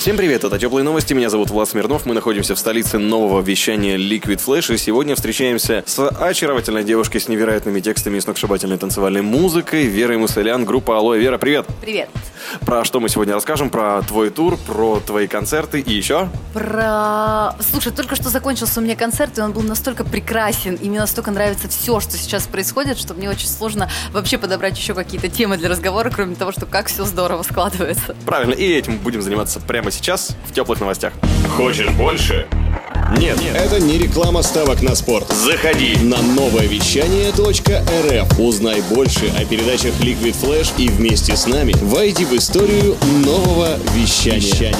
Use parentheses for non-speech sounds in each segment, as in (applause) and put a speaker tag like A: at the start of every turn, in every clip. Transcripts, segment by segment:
A: Всем привет, это Теплые новости, меня зовут Влад Смирнов, мы находимся в столице нового вещания Liquid Flash, и сегодня встречаемся с очаровательной девушкой с невероятными текстами и сногсшибательной танцевальной музыкой, Верой Мусалян, группа Алоэ. Вера, привет!
B: Привет.
A: Про что мы сегодня расскажем? Про твой тур, про твои концерты и еще?
B: Про... Слушай, только что закончился у меня концерт, и он был настолько прекрасен, и мне настолько нравится все, что сейчас происходит, что мне очень сложно вообще подобрать еще какие-то темы для разговора, кроме того, что как все здорово складывается.
A: Правильно, и этим будем заниматься прямо сейчас в теплых новостях.
C: Хочешь больше?
A: Нет,
C: Это не реклама ставок на спорт.
A: заходи!
C: На новое вещание .рф узнай больше о передачах Liquid Flash и вместе с нами войди в историю нового вещания.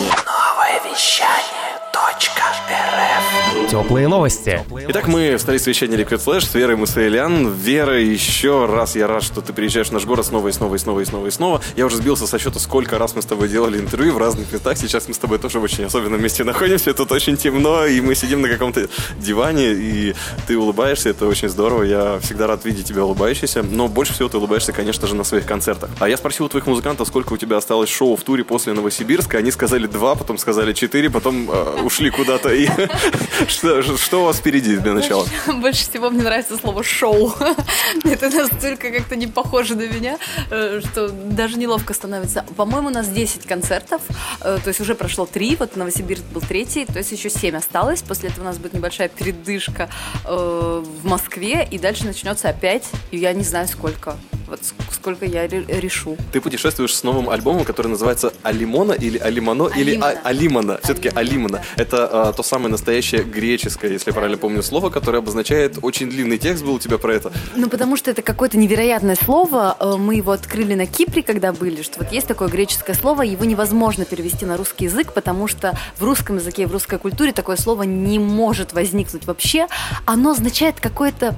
D: Теплые новости.
A: Итак, мы в столице вещания Liquid Flash с Верой Мусаэлян. Вера, еще раз я рад, что ты приезжаешь в наш город снова и снова и снова и снова и снова. Я уже сбился со счета, сколько раз мы с тобой делали интервью в разных местах. Сейчас мы с тобой тоже в очень особенном месте находимся. Тут очень темно, и мы сидим на каком-то диване, и ты улыбаешься. Это очень здорово. Я всегда рад видеть тебя улыбающейся. Но больше всего ты улыбаешься, конечно же, на своих концертах. А я спросил у твоих музыкантов, сколько у тебя осталось шоу в туре после Новосибирска. Они сказали два, потом сказали четыре, потом э, ушли куда-то. И (laughs) что, что у вас впереди для начала?
B: Больше (laughs) всего мне нравится слово «шоу». (laughs) Это настолько как-то не похоже на меня, э, что даже неловко становится. По-моему, у нас 10 концертов, э, то есть уже прошло 3, вот Новосибирск был третий, то есть еще 7 осталось. После этого у нас будет небольшая передышка э, в Москве, и дальше начнется опять, и я не знаю сколько. Вот ск- сколько я ре- решу.
A: Ты путешествуешь с новым альбомом, который называется Алимона или Алимано или
B: Алимана.
A: А-. Все-таки Алимана. Это а, то самое настоящее греческое, если я правильно помню слово, которое обозначает очень длинный текст был у тебя про это.
B: Ну, потому что это какое-то невероятное слово. Э, Мы его открыли на Кипре, когда были, что вот есть такое греческое слово, его невозможно перевести на русский язык, потому что в русском языке и в русской культуре такое слово не может возникнуть вообще. Оно означает какое-то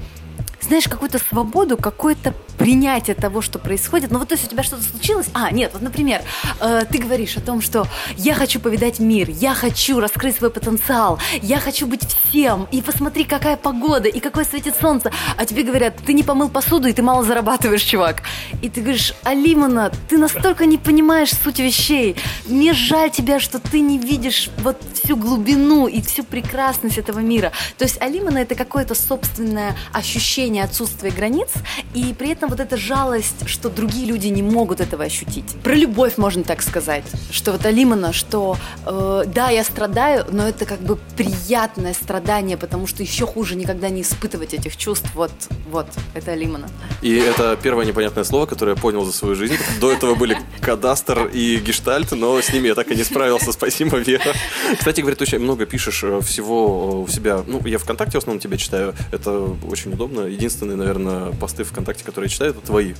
B: знаешь, какую-то свободу, какое-то принятие того, что происходит. Ну вот то есть у тебя что-то случилось? А, нет, вот, например, э, ты говоришь о том, что я хочу повидать мир, я хочу раскрыть свой потенциал, я хочу быть всем, и посмотри, какая погода, и какое светит солнце. А тебе говорят, ты не помыл посуду, и ты мало зарабатываешь, чувак. И ты говоришь, Алимана, ты настолько не понимаешь суть вещей. Мне жаль тебя, что ты не видишь вот всю глубину и всю прекрасность этого мира. То есть Алимана это какое-то собственное ощущение отсутствия границ, и при этом вот эта жалость, что другие люди не могут этого ощутить. Про любовь можно так сказать, что вот Алимана, что э, да, я страдаю, но это как бы приятное страдание, потому что еще хуже никогда не испытывать этих чувств. Вот, вот, это Алимана.
A: И это первое непонятное слово, которое я понял за свою жизнь. До этого были кадастр и гештальт, но с ними я так и не справился. Спасибо, Вера. Кстати, говорит, ты очень много пишешь э, всего э, у себя. Ну, я ВКонтакте в основном тебя читаю. Это очень удобно. Единственные, наверное, посты ВКонтакте, которые я читаю, это твои.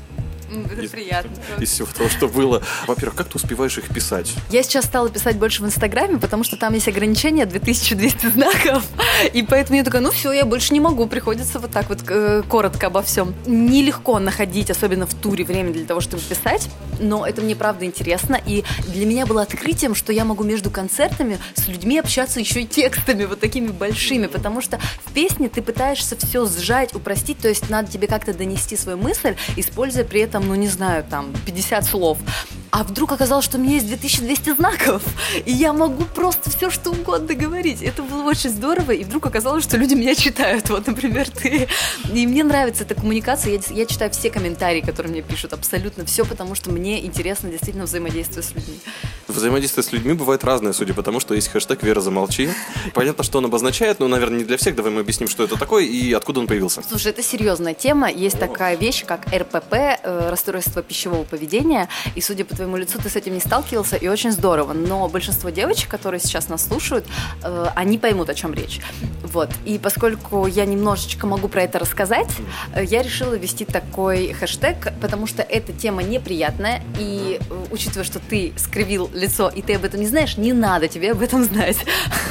B: Это
A: Из-
B: приятно.
A: Из всего того, что было. Во-первых, как ты успеваешь их писать?
B: Я сейчас стала писать больше в Инстаграме, потому что там есть ограничение 2200 знаков. И поэтому я такая, ну все, я больше не могу. Приходится вот так вот э, коротко обо всем. Нелегко находить, особенно в туре, время для того, чтобы писать. Но это мне правда интересно. И для меня было открытием, что я могу между концертами с людьми общаться еще и текстами вот такими большими. Потому что в песне ты пытаешься все сжать, упростить. То есть надо тебе как-то донести свою мысль, используя при этом, ну не знаю, там 50 слов. А вдруг оказалось, что у меня есть 2200 знаков, (laughs) и я могу просто все, что угодно говорить. Это было очень здорово, и вдруг оказалось, что люди меня читают. Вот, например, ты. И мне нравится эта коммуникация. Я, я читаю все комментарии, которые мне пишут, абсолютно все, потому что мне интересно действительно взаимодействие с людьми.
A: Взаимодействие с людьми бывает разное, судя по тому, что есть хэштег «Вера, замолчи». Понятно, что он обозначает, но, наверное, не для всех. Давай мы объясним, что это такое и откуда он появился.
B: Слушай, это серьезная тема. Есть такая вещь, как РПП, э, расстройство пищевого поведения. И, судя по твоему лицу, ты с этим не сталкивался, и очень здорово. Но большинство девочек, которые сейчас нас слушают, э, они поймут, о чем речь. Вот. И поскольку я немножечко могу про это рассказать, э, я решила ввести такой хэштег, потому что эта тема неприятная, и учитывая, что ты скривил лицо, и ты об этом не знаешь, не надо тебе об этом знать. (laughs)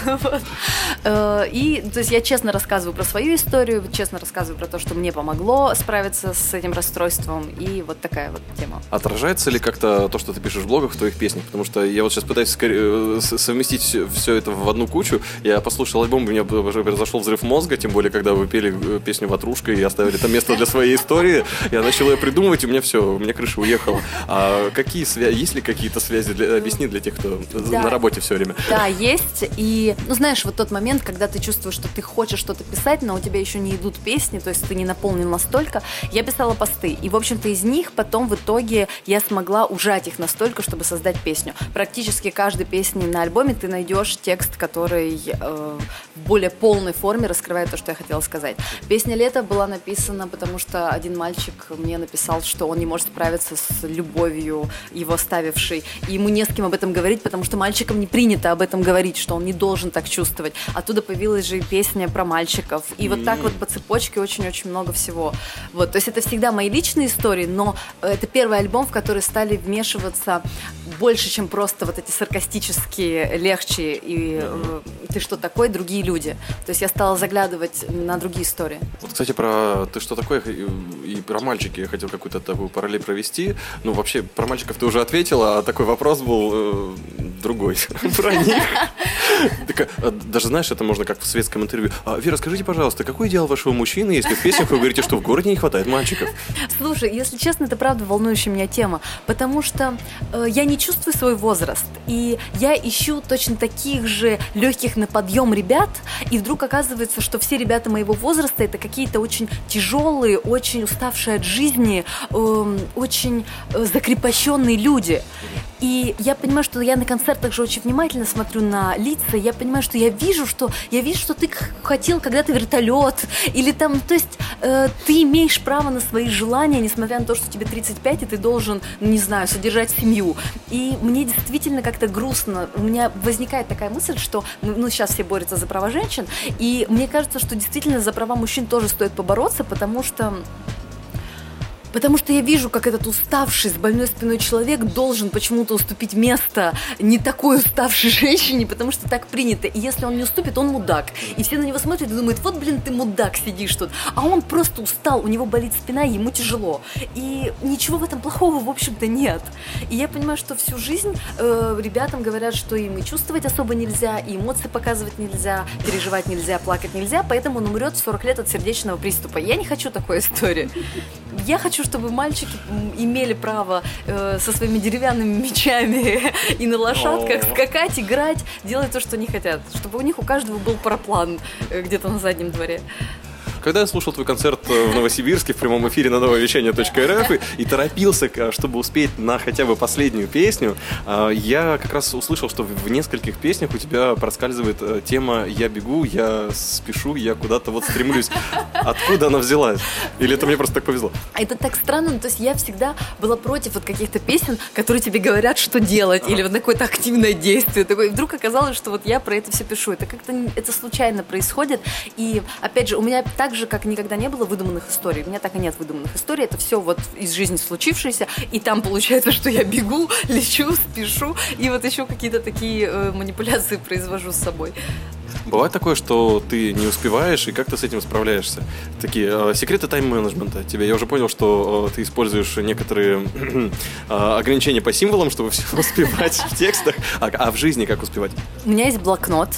B: Вот. Э, И, то есть, я честно рассказываю про свою историю, честно рассказываю про то, что мне помогло справиться с этим расстройством, и вот такая вот тема.
A: Отражается ли как-то то, что ты пишешь в блогах, в твоих песнях? Потому что я вот сейчас пытаюсь э, совместить все это в одну кучу. Я послушал альбом, у меня уже произошел взрыв мозга, тем более, когда вы пели э, песню «Ватрушка» и оставили там место для своей истории. Я начал ее придумывать, и у меня все, у меня крыша уехала. А какие связи, есть ли какие-то связи? Для, объясни для тех, кто
B: Да.
A: на работе все время.
B: Да, есть. И, ну, знаешь, вот тот момент, когда ты чувствуешь, что ты хочешь что-то писать, но у тебя еще не идут песни, то есть ты не наполнен настолько. Я писала посты. И, в общем-то, из них потом в итоге я смогла ужать их настолько, чтобы создать песню. Практически каждой песни на альбоме ты найдешь текст, который э, в более полной форме раскрывает то, что я хотела сказать. Песня «Лето» была написана, потому что один мальчик мне написал, что он не может справиться с любовью его оставившей, и ему не с кем об этом говорить, потому что мальчикам не принято об этом говорить, что он не должен так чувствовать. Оттуда появилась же и песня про мальчиков. И вот так вот по цепочке очень-очень много всего. Вот, то есть это всегда мои личные истории, но это первый альбом, в который стали вмешиваться больше, чем просто вот эти саркастические, легче и э, ты что такой, другие люди. То есть я стала заглядывать на другие истории.
A: Вот, кстати, про ты что такое и, и про мальчики я хотел какую-то такую параллель провести. Ну, вообще, про мальчиков ты уже ответила, а такой вопрос был другой. (laughs) Про них. А, Даже знаешь, это можно как в светском интервью. А, Вера, скажите, пожалуйста, какой идеал вашего мужчины, если в песнях вы говорите, что в городе не хватает мальчиков?
B: Слушай, если честно, это правда волнующая меня тема, потому что э, я не чувствую свой возраст, и я ищу точно таких же легких на подъем ребят, и вдруг оказывается, что все ребята моего возраста это какие-то очень тяжелые, очень уставшие от жизни, эм, очень э, закрепощенные люди. И я понимаю, что я на концертах же очень внимательно смотрю на лица, я понимаю, что я вижу, что я вижу, что ты хотел когда-то вертолет, или там, то есть э, ты имеешь право на свои желания, несмотря на то, что тебе 35, и ты должен, ну, не знаю, содержать семью. И мне действительно как-то грустно. У меня возникает такая мысль, что, ну, ну, сейчас все борются за права женщин, и мне кажется, что действительно за права мужчин тоже стоит побороться, потому что Потому что я вижу, как этот уставший с больной спиной человек должен почему-то уступить место не такой уставшей (laughs) женщине, потому что так принято. И если он не уступит, он мудак. И все на него смотрят и думают, вот, блин, ты мудак сидишь тут. А он просто устал, у него болит спина, ему тяжело. И ничего в этом плохого, в общем-то, нет. И я понимаю, что всю жизнь э, ребятам говорят, что им и чувствовать особо нельзя, и эмоции показывать нельзя, переживать нельзя, плакать нельзя, поэтому он умрет в 40 лет от сердечного приступа. Я не хочу такой истории. Я хочу, чтобы мальчики имели право э, со своими деревянными мечами (laughs) и на лошадках скакать, играть, делать то, что они хотят. Чтобы у них у каждого был параплан э, где-то на заднем дворе.
A: Когда я слушал твой концерт э, в Новосибирске в прямом эфире на нововещание.рф и, и торопился, к- чтобы успеть на хотя бы последнюю песню, а, я как раз услышал, что в нескольких песнях у тебя проскальзывает э, тема «Я бегу, я спешу, я куда-то вот стремлюсь». Откуда она взялась? Или это мне просто так повезло?
B: Это так странно, ну, то есть я всегда была против вот каких-то песен, которые тебе говорят, что делать, или вот какое-то активное действие. И вдруг оказалось, что вот я про это все пишу. Это как-то это случайно происходит. И опять же, у меня так же, как никогда не было выдуманных историй. У меня так и нет выдуманных историй. Это все вот из жизни случившееся. И там получается, что я бегу, лечу, спешу, и вот еще какие-то такие э, манипуляции произвожу с собой.
A: Бывает такое, что ты не успеваешь, и как ты с этим справляешься? Такие э, секреты тайм-менеджмента. Тебе я уже понял, что э, ты используешь некоторые (clears throat) э, ограничения по символам, чтобы все (laughs) успевать в текстах. А, а в жизни как успевать?
B: У меня есть блокнот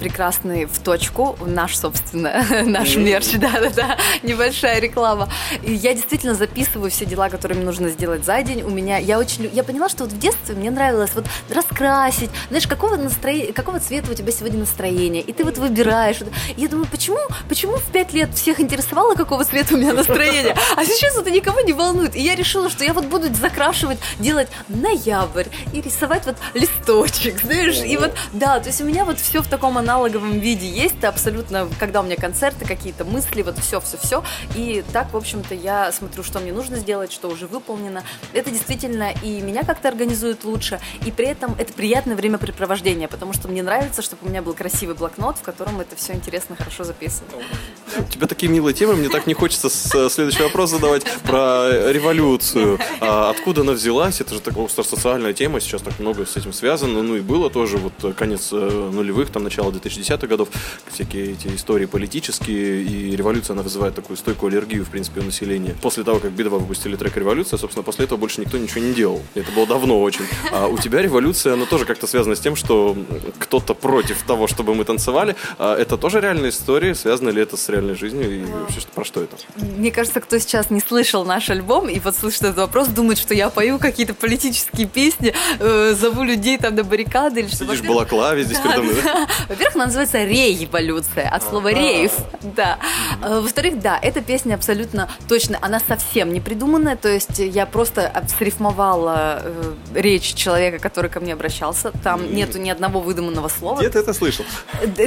B: прекрасный в точку, наш, собственно, (laughs) наш мерч, (laughs) да-да-да, небольшая реклама. И я действительно записываю все дела, которые мне нужно сделать за день. У меня, я очень, я поняла, что вот в детстве мне нравилось вот раскрасить, знаешь, какого настроения, какого цвета у тебя сегодня настроение, и ты вот выбираешь. Я думаю, почему, почему в пять лет всех интересовало, какого цвета у меня настроение, а сейчас это никого не волнует. И я решила, что я вот буду закрашивать, делать ноябрь и рисовать вот листочек, знаешь, и вот, да, то есть у меня вот все в таком аналоговом виде есть, абсолютно, когда у меня концерты, какие-то мысли, вот все-все-все, и так, в общем-то, я смотрю, что мне нужно сделать, что уже выполнено. Это действительно и меня как-то организует лучше, и при этом это приятное времяпрепровождение, потому что мне нравится, чтобы у меня был красивый блокнот, в котором это все интересно, хорошо записано. (laughs)
A: У тебя такие милые темы, мне так не хочется с- следующий вопрос задавать про революцию. А откуда она взялась? Это же такая социальная тема, сейчас так много с этим связано. Ну и было тоже вот э, конец э, нулевых, там начало 2010-х годов, всякие эти истории политические, и революция, она вызывает такую стойкую аллергию, в принципе, у населения. После того, как Би-2 выпустили трек «Революция», собственно, после этого больше никто ничего не делал. Это было давно очень. А у тебя революция, она тоже как-то связана с тем, что кто-то против того, чтобы мы танцевали. А это тоже реальная история? Связано ли это с реальной жизнью? И вообще, про что это?
B: Мне кажется, кто сейчас не слышал наш альбом и вот слышит этот вопрос, думает, что я пою какие-то политические песни, э, зову людей там на баррикады или что.
A: Сидишь балаклаве здесь передо мной, да?
B: Во-первых, она называется революция от слова рейв. Да. Э, Во-вторых, да, эта песня абсолютно точно, она совсем не придуманная, то есть я просто срифмовала э, речь человека, который ко мне обращался. Там нету ни одного выдуманного слова.
A: Где ты это слышал?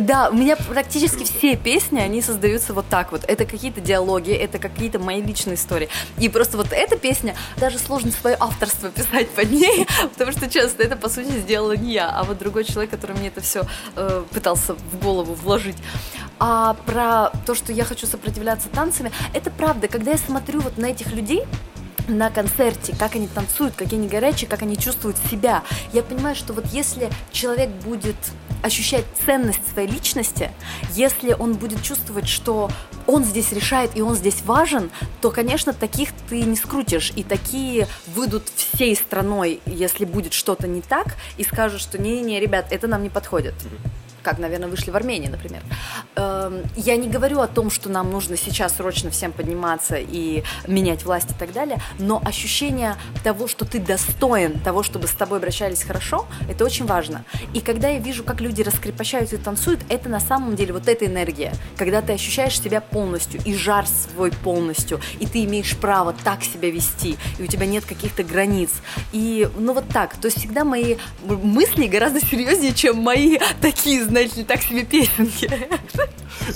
B: Да, у меня практически все песни, они создаются вот так вот. Это какие-то диалоги, это какие-то мои личные истории. И просто вот эта песня, даже сложно свое авторство (laughs) писать под ней, потому что, честно, это, по сути, сделала не я, а вот другой человек, который мне это все пытался в голову вложить. А про то, что я хочу сопротивляться танцами, это правда. Когда я смотрю вот на этих людей, на концерте, как они танцуют, какие они горячие, как они чувствуют себя. Я понимаю, что вот если человек будет ощущать ценность своей личности, если он будет чувствовать, что он здесь решает и он здесь важен, то, конечно, таких ты не скрутишь. И такие выйдут всей страной, если будет что-то не так, и скажут, что не-не-не, ребят, это нам не подходит как, наверное, вышли в Армении, например. Эм, Я не говорю о том, что нам нужно сейчас срочно всем подниматься и менять власть и так далее, но ощущение того, что ты достоин того, чтобы с тобой обращались хорошо, это очень важно. И когда я вижу, как люди раскрепощаются и танцуют, это на самом деле вот эта энергия, когда ты ощущаешь себя полностью и жар свой полностью, и ты имеешь право так себя вести, и у тебя нет каких-то границ. И, ну вот так. То есть всегда мои мысли гораздо серьезнее, чем мои (laughs) такие, знаете так себе песенки.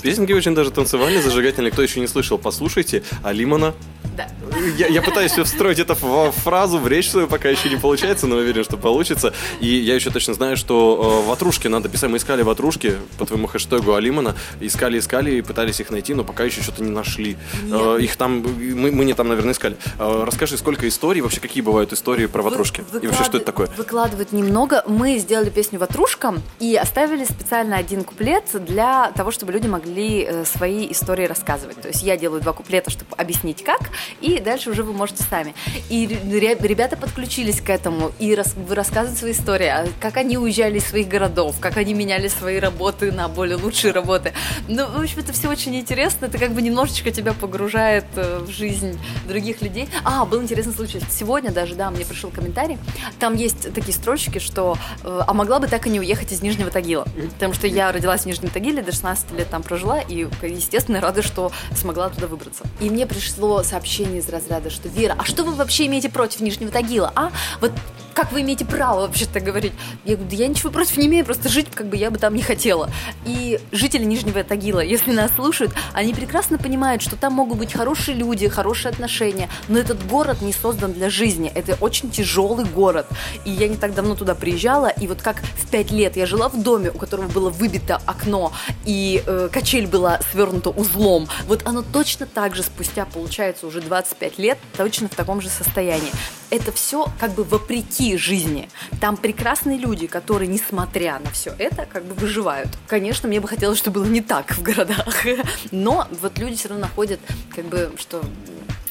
A: Песенки очень даже танцевальные, зажигательные. Кто еще не слышал, послушайте. А Лимона?
B: Да.
A: Я, я пытаюсь встроить это в фразу, в речь свою, пока еще не получается, но уверен, что получится. И я еще точно знаю, что э, ватрушки надо писать. Мы искали ватрушки по твоему хэштегу Алимана. Искали, искали и пытались их найти, но пока еще что-то не нашли. Э, их там, мы, мы не там, наверное, искали. Э, расскажи, сколько историй, вообще какие бывают истории про ватрушки?
B: Вы-
A: И вообще, что это такое?
B: Выкладывают немного. Мы сделали песню «Ватрушка» и оставили специально один куплет для того, чтобы люди могли э, свои истории рассказывать. То есть я делаю два куплета, чтобы объяснить как, и дальше уже вы можете сами. И ре- ребята подключились к этому и рас- рассказывают свои истории, а как они уезжали из своих городов, как они меняли свои работы на более лучшие работы. Ну, в общем, это все очень интересно. Это как бы немножечко тебя погружает э, в жизнь других людей. А, был интересный случай. Сегодня даже, да, мне пришел комментарий. Там есть такие строчки, что э, а могла бы так и не уехать из Нижнего Тагила. Потому что я родилась в Нижнем Тагиле, до 16 лет там прожила, и, естественно, рада, что смогла туда выбраться. И мне пришло сообщение из разряда, что Вера, а что вы вообще имеете против Нижнего Тагила, а? Вот как вы имеете право вообще так говорить? Я говорю, да я ничего против не имею, просто жить как бы я бы там не хотела. И жители Нижнего Тагила, (laughs) если нас слушают, они прекрасно понимают, что там могут быть хорошие люди, хорошие отношения, но этот город не создан для жизни. Это очень тяжелый город. И я не так давно туда приезжала, и вот как в пять лет я жила в доме, у которого было выбито окно, и э, качель была свернута узлом, вот оно точно так же спустя, получается, уже 25 лет, точно в таком же состоянии. Это все как бы вопреки жизни. Там прекрасные люди, которые, несмотря на все это, как бы выживают. Конечно, мне бы хотелось, чтобы было не так в городах, (laughs) но вот люди все равно находят, как бы, что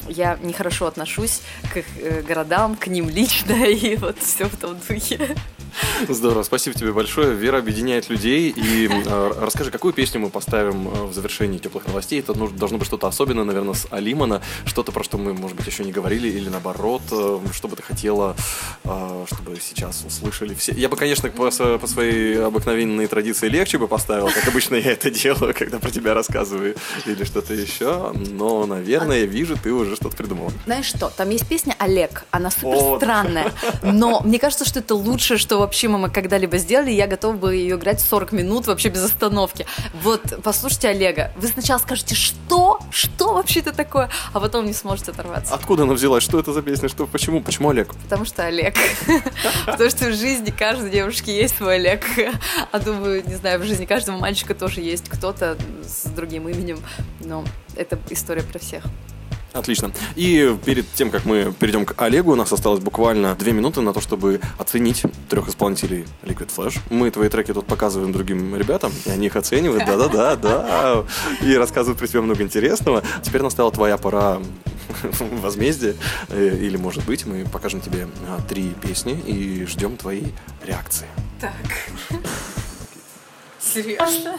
B: я нехорошо отношусь к э, городам, к ним лично, (laughs) и вот все в том духе. (laughs)
A: Здорово, спасибо тебе большое. Вера объединяет людей. И э, расскажи, какую песню мы поставим э, в завершении теплых новостей? Это нужно, должно быть что-то особенное, наверное, с Алимана. Что-то, про что мы, может быть, еще не говорили, или наоборот, э, что бы ты хотела, э, чтобы сейчас услышали все. Я бы, конечно, по, по своей обыкновенной традиции легче бы поставил, как обычно я это делаю, когда про тебя рассказываю, или что-то еще. Но, наверное, я вижу, ты уже что-то придумала.
B: Знаешь что, там есть песня «Олег», она супер странная, но мне кажется, что это лучшее, что вообще мы когда-либо сделали. Я готова бы ее играть 40 минут вообще без остановки. Вот, послушайте Олега. Вы сначала скажете, что? Что вообще это такое? А потом не сможете оторваться.
A: Откуда она взялась? Что это за песня? Что, почему? Почему Олег?
B: Потому что Олег. (laughs) Потому что в жизни каждой девушки есть свой Олег. А думаю, не знаю, в жизни каждого мальчика тоже есть кто-то с другим именем. Но это история про всех.
A: Отлично. И перед тем, как мы перейдем к Олегу, у нас осталось буквально две минуты на то, чтобы оценить трех исполнителей Liquid Flash. Мы твои треки тут показываем другим ребятам, и они их оценивают, да-да-да, да, и рассказывают про себя много интересного. Теперь настала твоя пора возмездия, Э, или, может быть, мы покажем тебе а, три песни и ждем твоей реакции.
B: Так. Серьезно?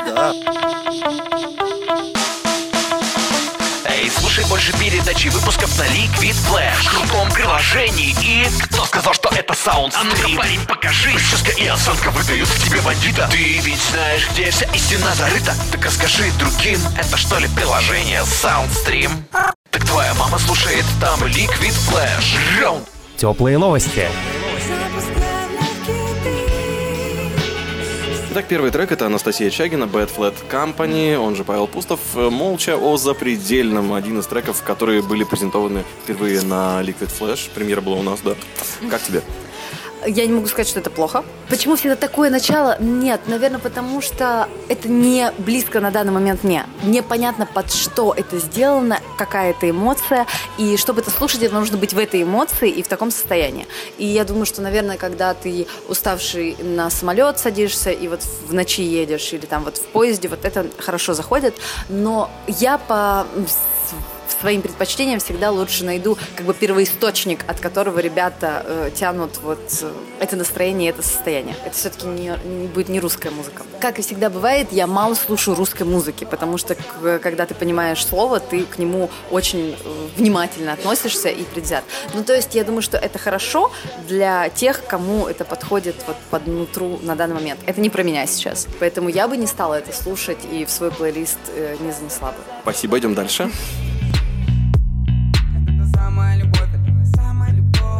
D: Эй, слушай больше передачи выпусков на Liquid Flash. В крутом приложении и... Кто сказал, что это саунд А ну-ка, парень, покажи. Прическа и осанка выдают в тебе бандита. Ты ведь знаешь, где вся истина зарыта. Так расскажи другим, это что ли приложение Soundstream? Так твоя мама слушает там Liquid Flash Раунд
E: Теплые новости.
A: Итак, первый трек это Анастасия Чагина, Bad Flat Company, он же Павел Пустов, э, «Молча о запредельном», один из треков, которые были презентованы впервые на Liquid Flash. Премьера была у нас, да. Как тебе?
B: Я не могу сказать, что это плохо. Почему всегда такое начало? Нет, наверное, потому что это не близко на данный момент мне. Мне понятно, под что это сделано, какая это эмоция, и чтобы это слушать, это нужно быть в этой эмоции и в таком состоянии. И я думаю, что, наверное, когда ты уставший на самолет садишься и вот в ночи едешь или там вот в поезде, вот это хорошо заходит. Но я по своим предпочтениям всегда лучше найду как бы первоисточник, от которого ребята э, тянут вот э, это настроение, это состояние. Это все-таки не, не будет не русская музыка. Как и всегда бывает, я мало слушаю русской музыки, потому что когда ты понимаешь слово, ты к нему очень э, внимательно относишься и предвзят. Ну, то есть я думаю, что это хорошо для тех, кому это подходит вот под нутру на данный момент. Это не про меня сейчас. Поэтому я бы не стала это слушать и в свой плейлист э, не занесла бы.
A: Спасибо, идем дальше.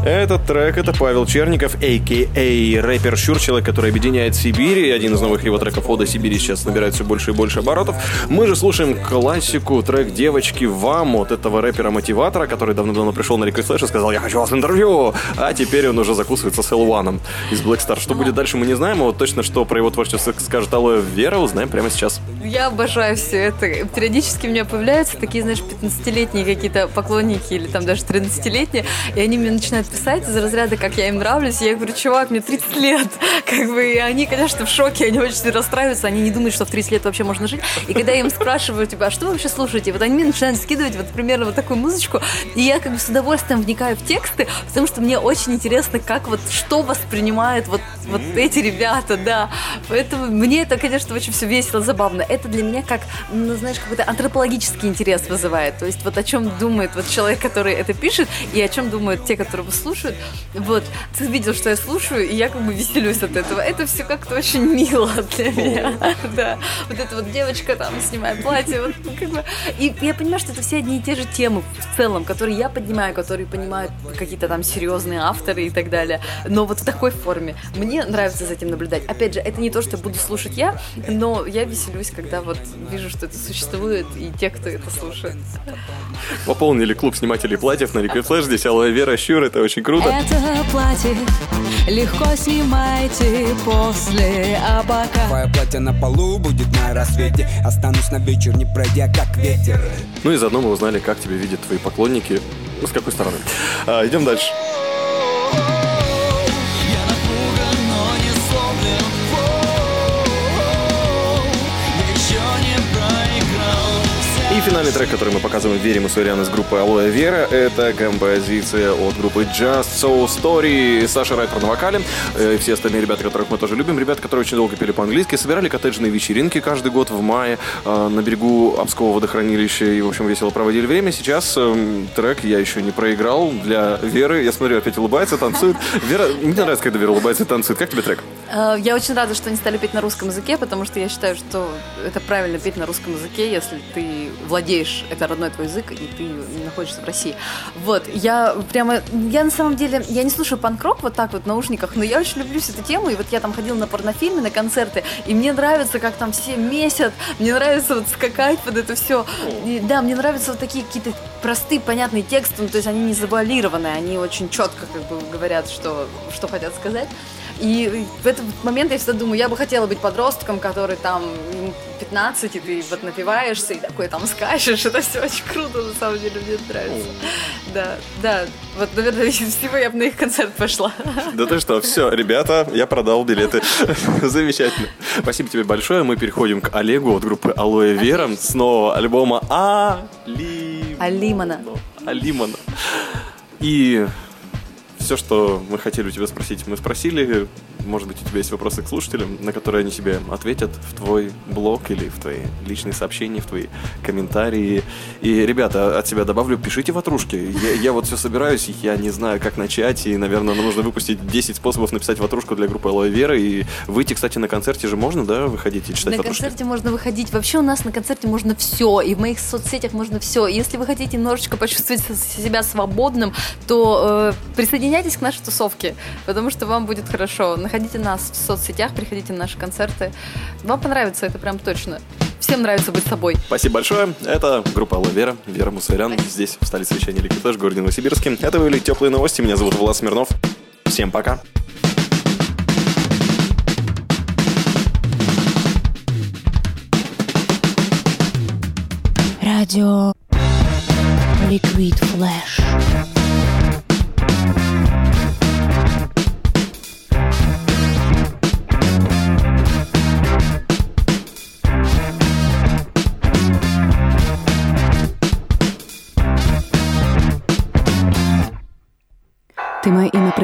A: Этот трек это Павел Черников, а.к.а. рэпер Щур, человек, который объединяет Сибирь. И один из новых его треков «Ода Сибири» сейчас набирает все больше и больше оборотов. Мы же слушаем классику, трек «Девочки вам» от этого рэпера-мотиватора, который давно-давно пришел на Flash и сказал «Я хочу вас интервью!» А теперь он уже закусывается с L1 из Black Star. Что будет дальше, мы не знаем, а вот точно, что про его творчество скажет Алоэ Вера, узнаем прямо сейчас.
B: Я обожаю все это. Периодически у меня появляются такие, знаешь, 15-летние какие-то поклонники или там даже 13-летние, и они мне начинают писать из разряда, как я им нравлюсь. Я говорю, чувак, мне 30 лет. (laughs) Как бы, и они, конечно, в шоке, они очень расстраиваются, они не думают, что в 30 лет вообще можно жить. И когда я им спрашиваю, типа, а что вы вообще слушаете? Вот они мне начинают скидывать вот примерно вот такую музычку, и я как бы с удовольствием вникаю в тексты, потому что мне очень интересно, как вот, что воспринимают вот, вот эти ребята, да. Поэтому мне это, конечно, очень все весело, забавно. Это для меня как, ну, знаешь, какой-то антропологический интерес вызывает. То есть вот о чем думает вот человек, который это пишет, и о чем думают те, которые слушают. Вот. Ты видел, что я слушаю, и я как бы веселюсь от этого. Это все как-то очень мило для меня. (laughs) Да. Вот эта вот девочка там снимает платье. Вот, как бы. И я понимаю, что это все одни и те же темы в целом, которые я поднимаю, которые понимают какие-то там серьезные авторы и так далее. Но вот в такой форме. Мне нравится за этим наблюдать. Опять же, это не то, что буду слушать я, но я веселюсь, когда вот вижу, что это существует, и те, кто это слушает.
A: Пополнили клуб снимателей платьев на Liquid Flash. Здесь Алоэ Вера Щур, это очень круто.
F: Это платье легко снимайте после, а пока
G: Твое платье на полу будет на рассвете Останусь на вечер, не пройдя как ветер
A: Ну и заодно мы узнали, как тебя видят твои поклонники. Ну, с какой стороны. А, идем дальше. Финальный трек, который мы показываем Вере Мусуриан из группы Алоэ Вера, это композиция от группы Just So Story. Саша Райтер на вокале э, и все остальные ребята, которых мы тоже любим. Ребята, которые очень долго пели по-английски, собирали коттеджные вечеринки каждый год в мае э, на берегу Обского водохранилища и, в общем, весело проводили время. Сейчас эм, трек я еще не проиграл для Веры. Я смотрю, опять улыбается, танцует. Вера, мне нравится, когда Вера улыбается и танцует. Как тебе трек?
H: Э, Я очень рада, что они стали петь на русском языке, потому что я считаю, что это правильно петь на русском языке, если ты владеешь, это родной твой язык, и ты находишься в России. Вот, я прямо, я на самом деле, я не слушаю панк-рок вот так вот в наушниках, но я очень люблю всю эту тему, и вот я там ходила на порнофильмы, на концерты, и мне нравится, как там все месят, мне нравится вот скакать под это все. И, да, мне нравятся вот такие какие-то простые, понятные тексты, ну, то есть они не завуалированные, они очень четко как бы говорят, что, что хотят сказать. И в этот момент я всегда думаю, я бы хотела быть подростком, который там ему 15, и ты вот напиваешься, и такой там скачешь. Это все очень круто, на самом деле, мне нравится. Да, да. Вот, наверное, всего я бы на их концерт пошла.
A: Да ты что, все, ребята, я продал билеты. (laughs) Замечательно. Спасибо тебе большое. Мы переходим к Олегу от группы Алоэ Вера с нового альбома Али...
H: Алимана.
A: Алимана. И все, что мы хотели у тебя спросить, мы спросили. Может быть, у тебя есть вопросы к слушателям, на которые они тебе ответят в твой блог или в твои личные сообщения, в твои комментарии. И, ребята, от себя добавлю, пишите ватрушки. Я, я вот все собираюсь, я не знаю, как начать, и, наверное, нам нужно выпустить 10 способов написать ватрушку для группы Алоэ Вера. И выйти, кстати, на концерте же можно, да, выходить и читать
H: На
A: ватрушки?
H: концерте можно выходить. Вообще у нас на концерте можно все. И в моих соцсетях можно все. Если вы хотите немножечко почувствовать себя свободным, то э, присоединяйтесь к нашей тусовке, потому что вам будет хорошо. Находите нас в соцсетях, приходите на наши концерты. Вам понравится это прям точно. Всем нравится быть собой.
A: Спасибо большое. Это группа Алоэ Вера, Вера Мусалян. Здесь, в столице вещания в городе Новосибирске. Это были теплые новости. Меня зовут Влад Смирнов. Всем пока.
F: Радио Liquid Flash.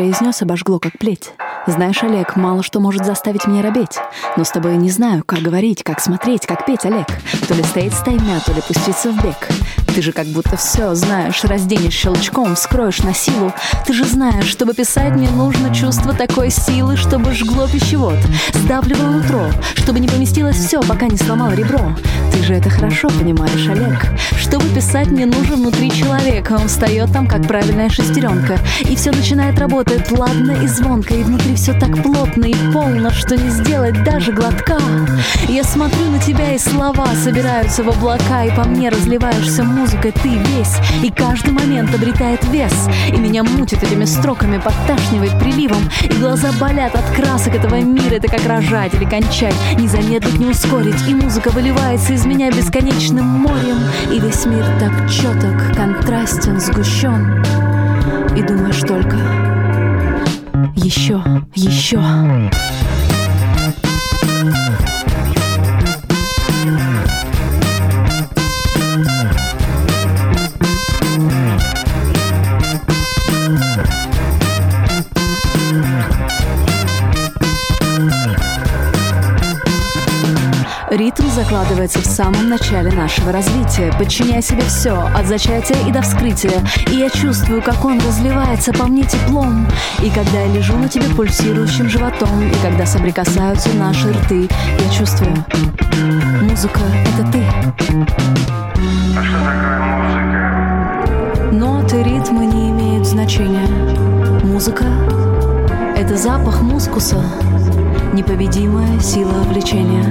B: Произнес, обожгло как плеть. Знаешь, Олег, мало что может заставить меня робеть. Но с тобой не знаю, как говорить, как смотреть, как петь, Олег. То ли стоит стаймя, то ли пуститься в бег. Ты же как будто все знаешь, разденешь щелчком, вскроешь на силу. Ты же знаешь, чтобы писать мне нужно чувство такой силы, чтобы жгло пищевод, сдавливало утро, чтобы не поместилось все, пока не сломал ребро. Ты же это хорошо понимаешь, Олег. Чтобы писать мне нужен внутри человека, он встает там, как правильная шестеренка, и все начинает работать ладно и звонко, и внутри все так плотно и полно, что не сделать даже глотка. Я смотрю на тебя, и слова собираются в облака, и по мне разливаешься музыкой ты весь, и каждый момент обретает вес, и меня мутит этими строками, подташнивает приливом, и глаза болят от красок этого мира, это как рожать или кончать, не замедлить, не ускорить, и музыка выливается из меня бесконечным морем, и весь мир так четок, контрастен, сгущен, и думаешь только еще, еще. Ритм закладывается в самом начале нашего развития, подчиняя себе все, от зачатия и до вскрытия. И я чувствую, как он разливается по мне теплом. И когда я лежу на тебе пульсирующим животом, и когда соприкасаются наши рты, я чувствую, музыка — это ты.
I: А что такое музыка?
B: Ноты, ритмы не имеют значения. Музыка — это запах мускуса, непобедимая сила влечения.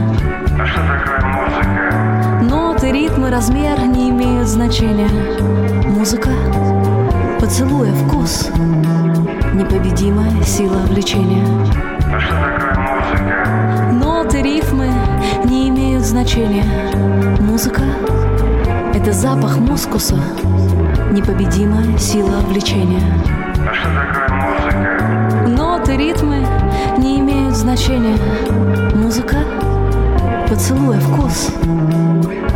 I: А что такое музыка?
B: Ноты, ритмы, размер не имеют значения. Музыка — поцелуя вкус, непобедимая сила влечения.
I: А что такое музыка?
B: Ноты, рифмы не имеют значения. Музыка — это запах мускуса, непобедимая сила влечения.
I: А что такое музыка?
B: Ноты, ритмы не имеют значения. Музыка — поцелуя вкус,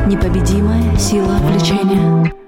B: непобедимая сила влечения.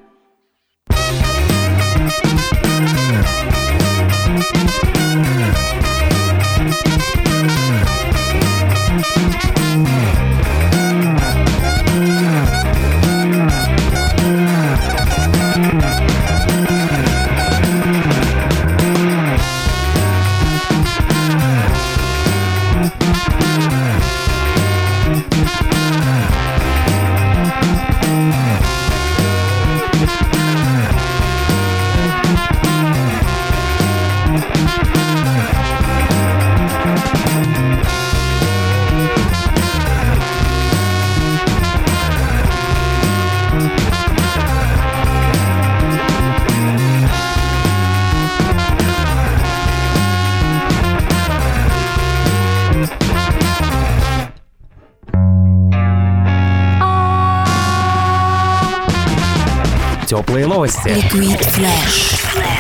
J: Теплые новости.
F: Liquid Flash.